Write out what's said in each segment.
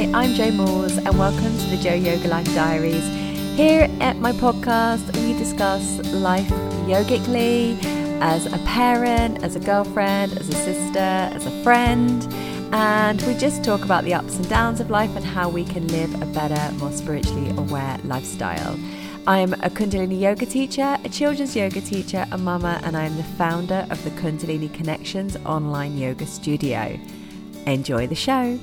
Hi, I'm Jo Moores, and welcome to the Jo Yoga Life Diaries. Here at my podcast, we discuss life yogically as a parent, as a girlfriend, as a sister, as a friend, and we just talk about the ups and downs of life and how we can live a better, more spiritually aware lifestyle. I'm a Kundalini yoga teacher, a children's yoga teacher, a mama, and I'm the founder of the Kundalini Connections online yoga studio. Enjoy the show.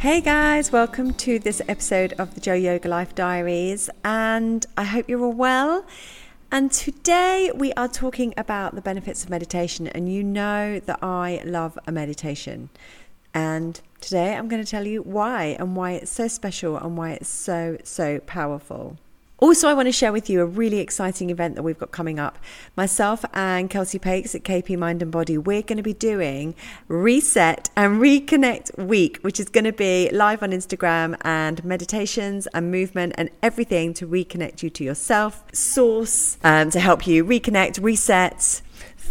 Hey guys, welcome to this episode of the Jo Yoga Life Diaries, and I hope you're all well. And today we are talking about the benefits of meditation, and you know that I love a meditation. And today I'm going to tell you why and why it's so special and why it's so, so powerful. Also, I want to share with you a really exciting event that we've got coming up. Myself and Kelsey Pakes at KP Mind and Body, we're going to be doing Reset and Reconnect Week, which is going to be live on Instagram and meditations and movement and everything to reconnect you to yourself, source um, to help you reconnect, reset,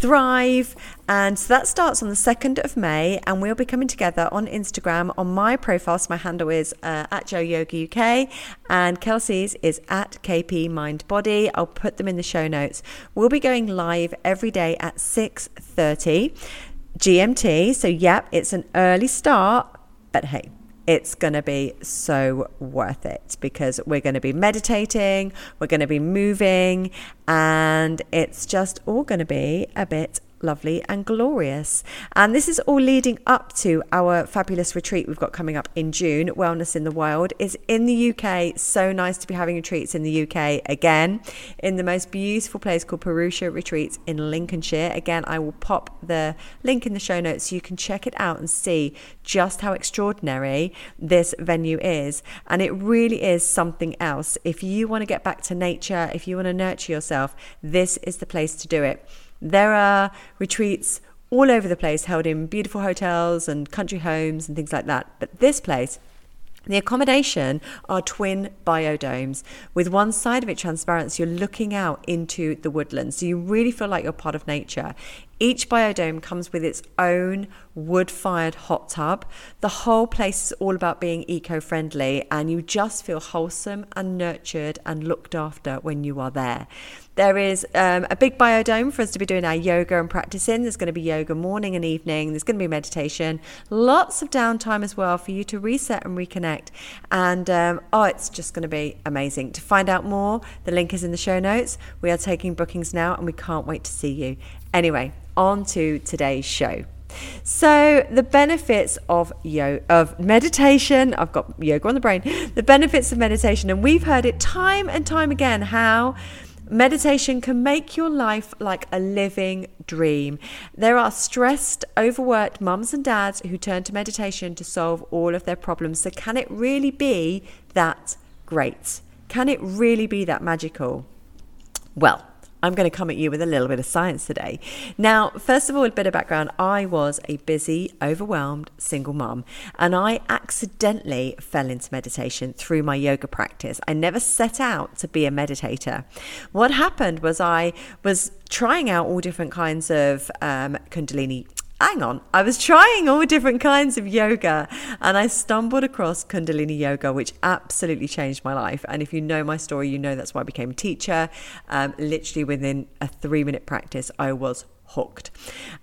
thrive. And so that starts on the 2nd of May, and we'll be coming together on Instagram on my profile. So my handle is uh, at Jo Yoga UK, and Kelsey's is at KP Mind Body. I'll put them in the show notes. We'll be going live every day at 6:30 GMT. So yep, it's an early start, but hey, it's going to be so worth it because we're going to be meditating, we're going to be moving, and it's just all going to be a bit lovely and glorious. And this is all leading up to our fabulous retreat we've got coming up in June. Wellness in the Wild is in the UK. So nice to be having retreats in the UK again in the most beautiful place called Purusha Retreats in Lincolnshire. Again, I will pop the link in the show notes so you can check it out and see just how extraordinary this venue is. And it really is something else. If you want to get back to nature, if you want to nurture yourself, this is the place to do it. There are retreats all over the place held in beautiful hotels and country homes and things like that. But this place, the accommodation are twin biodomes. With one side of it transparent, so you're looking out into the woodlands. So you really feel like you're part of nature. Each biodome comes with its own wood fired hot tub. The whole place is all about being eco friendly, and you just feel wholesome and nurtured and looked after when you are there. There is um, a big biodome for us to be doing our yoga and practicing. There's going to be yoga morning and evening. There's going to be meditation. Lots of downtime as well for you to reset and reconnect. And um, oh, it's just going to be amazing. To find out more, the link is in the show notes. We are taking bookings now and we can't wait to see you. Anyway, on to today's show. So the benefits of yo- of meditation, I've got yoga on the brain. The benefits of meditation, and we've heard it time and time again how meditation can make your life like a living dream. There are stressed, overworked mums and dads who turn to meditation to solve all of their problems. So can it really be that great? Can it really be that magical? Well, I'm going to come at you with a little bit of science today. Now, first of all, a bit of background. I was a busy, overwhelmed single mom, and I accidentally fell into meditation through my yoga practice. I never set out to be a meditator. What happened was I was trying out all different kinds of um, Kundalini hang on, I was trying all different kinds of yoga and I stumbled across Kundalini yoga, which absolutely changed my life. And if you know my story, you know that's why I became a teacher. Um, literally within a three minute practice, I was hooked.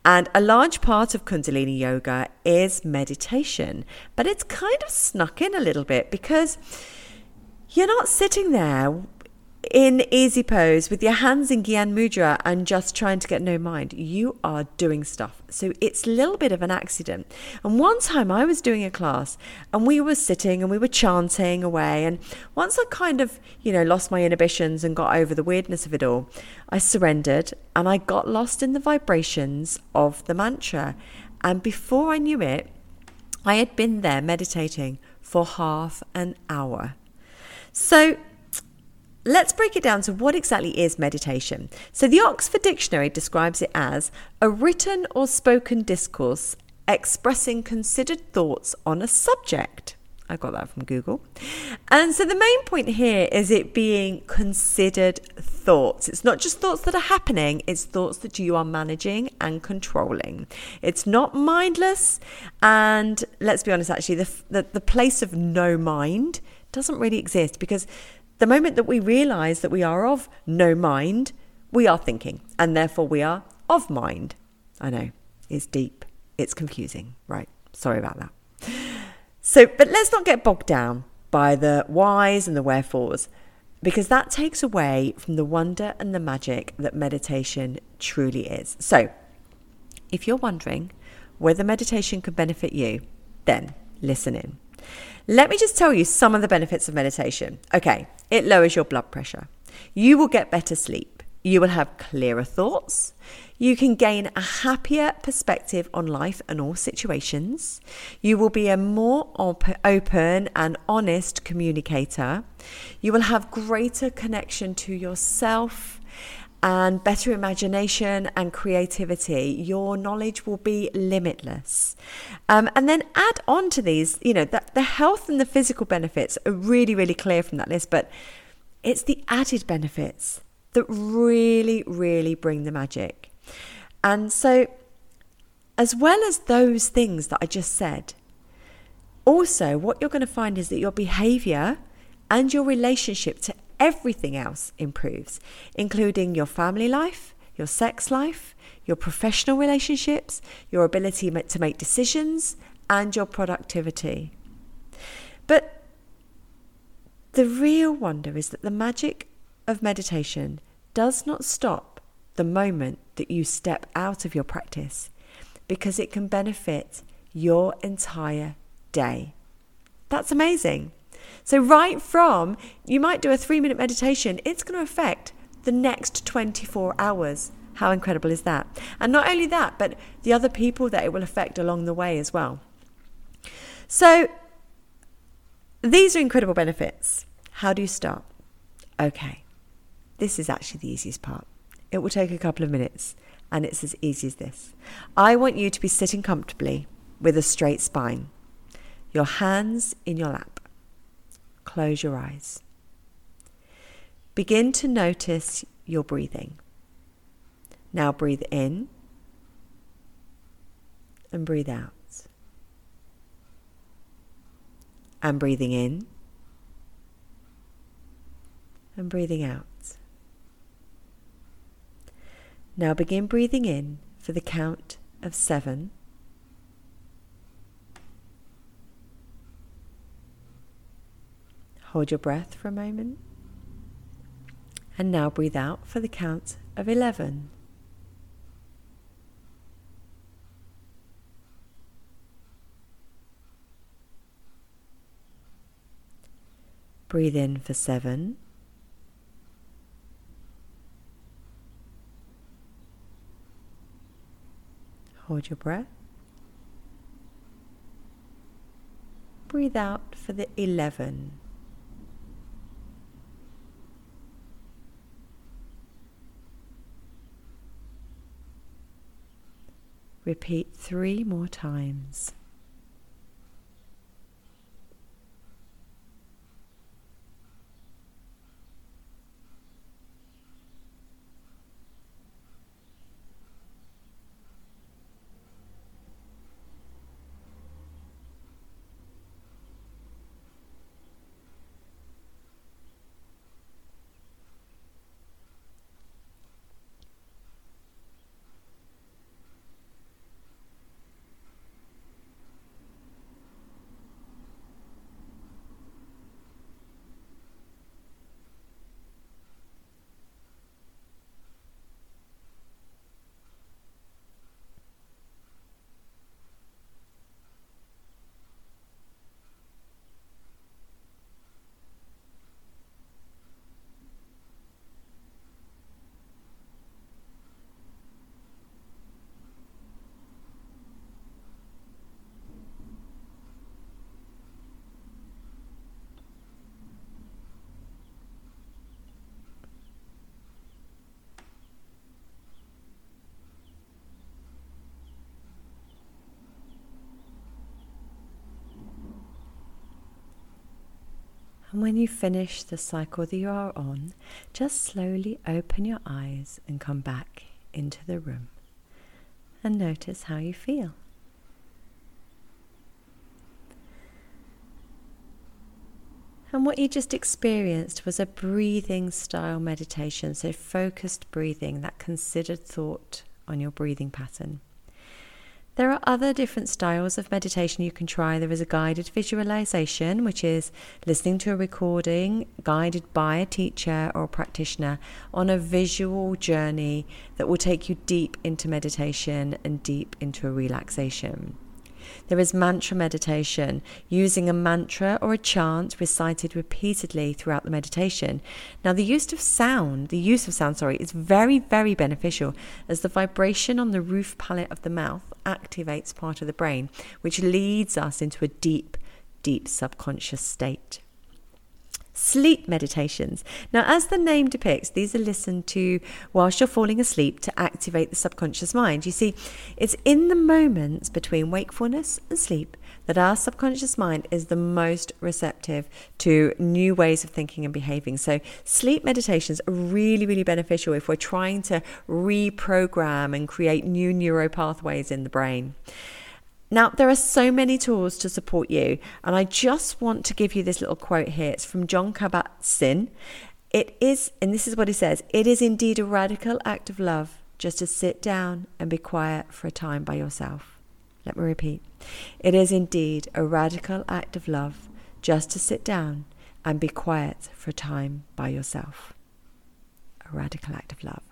And a large part of Kundalini yoga is meditation, but it's kind of snuck in a little bit because you're not sitting there in easy pose with your hands in Gyan Mudra and just trying to get no mind. You are doing stuff. So it's a little bit of an accident. And one time I was doing a class and we were sitting and we were chanting away. And once I kind of, you know, lost my inhibitions and got over the weirdness of it all, I surrendered and I got lost in the vibrations of the mantra. And before I knew it, I had been there meditating for half an hour. So Let's break it down to what exactly is meditation. So, the Oxford Dictionary describes it as a written or spoken discourse expressing considered thoughts on a subject. I got that from Google. And so the main point here is it being considered thoughts. It's not just thoughts that are happening, it's thoughts that you are managing and controlling. It's not mindless. And let's be honest, actually, the, the, the place of no mind doesn't really exist because the moment that we realize that we are of no mind, we are thinking, and therefore we are of mind. I know, it's deep, it's confusing, right? Sorry about that. So, but let's not get bogged down by the whys and the wherefores, because that takes away from the wonder and the magic that meditation truly is. So, if you're wondering whether meditation can benefit you, then listen in. Let me just tell you some of the benefits of meditation. Okay, it lowers your blood pressure. You will get better sleep. You will have clearer thoughts. You can gain a happier perspective on life and all situations. You will be a more op- open and honest communicator. You will have greater connection to yourself and better imagination and creativity, your knowledge will be limitless. Um, and then add on to these, you know, the, the health and the physical benefits are really, really clear from that list, but it's the added benefits that really, really bring the magic. And so, as well as those things that I just said, also what you're going to find is that your behavior and your relationship to everything else improves, including your family life, your sex life, your professional relationships, your ability to make decisions, and your productivity. But the real wonder is that the magic of meditation does not stop the moment that you step out of your practice because it can benefit your entire day. That's amazing. So, right from you might do a three minute meditation, it's going to affect the next 24 hours. How incredible is that? And not only that, but the other people that it will affect along the way as well. So, these are incredible benefits. How do you start? Okay, this is actually the easiest part. It will take a couple of minutes, and it's as easy as this. I want you to be sitting comfortably with a straight spine, your hands in your lap. Close your eyes. Begin to notice your breathing. Now breathe in and breathe out. And breathing in and breathing out. Now begin breathing in for the count of seven. Hold your breath for a moment. And now breathe out for the count of 11. Breathe in for seven. Hold your breath. Breathe out for the 11. Repeat three more times. And when you finish the cycle that you are on, just slowly open your eyes and come back into the room and notice how you feel. And what you just experienced was a breathing style meditation, so focused breathing, that considered thought on your breathing pattern. There are other different styles of meditation you can try. There is a guided visualization, which is listening to a recording guided by a teacher or a practitioner on a visual journey that will take you deep into meditation and deep into a relaxation. There is mantra meditation, using a mantra or a chant recited repeatedly throughout the meditation. Now, the use of sound, the use of sound, sorry, is very, very beneficial as the vibration on the roof palate of the mouth activates part of the brain, which leads us into a deep, deep subconscious state sleep meditations. Now, as the name depicts, these are listened to whilst you're falling asleep to activate the subconscious mind. You see, it's in the moments between wakefulness and sleep that our subconscious mind is the most receptive to new ways of thinking and behaving. So, sleep meditations are really, really beneficial if we're trying to reprogram and create new neural pathways in the brain. Now, there are so many tools to support you, and I just want to give you this little quote here. It's from Jon Kabat-Zinn. It is, and this is what he says it is indeed a radical act of love just to sit down and be quiet for a time by yourself. Let me repeat. It is indeed a radical act of love just to sit down and be quiet for a time by yourself. A radical act of love.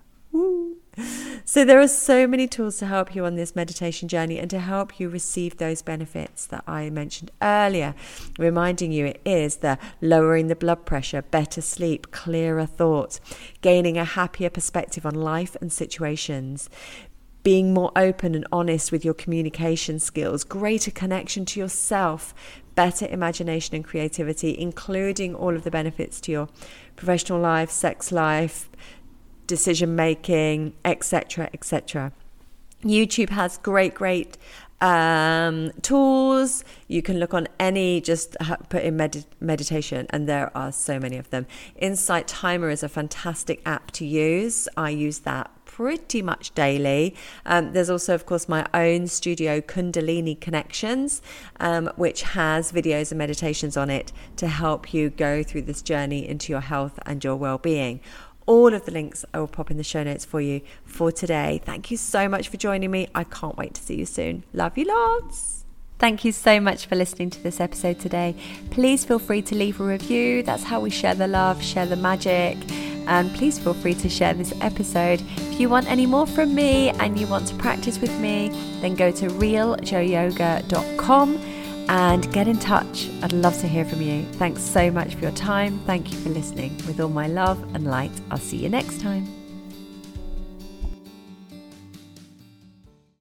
So, there are so many tools to help you on this meditation journey and to help you receive those benefits that I mentioned earlier. Reminding you it is the lowering the blood pressure, better sleep, clearer thoughts, gaining a happier perspective on life and situations, being more open and honest with your communication skills, greater connection to yourself, better imagination and creativity, including all of the benefits to your professional life, sex life, decision making, etc., etc. YouTube has great, great um, tools. You can look on any, just put in med- meditation, and there are so many of them. Insight Timer is a fantastic app to use. I use that pretty much daily. Um, there's also, of course, my own studio, Kundalini Connections, um, which has videos and meditations on it to help you go through this journey into your health and your well being. All of the links I will pop in the show notes for you for today. Thank you so much for joining me. I can't wait to see you soon. Love you lots. Thank you so much for listening to this episode today. Please feel free to leave a review. That's how we share the love, share the magic. And please feel free to share this episode. If you want any more from me and you want to practice with me, then go to realjoyoga.com and get in touch. I'd love to hear from you. Thanks so much for your time. Thank you for listening. With all my love and light, I'll see you next time.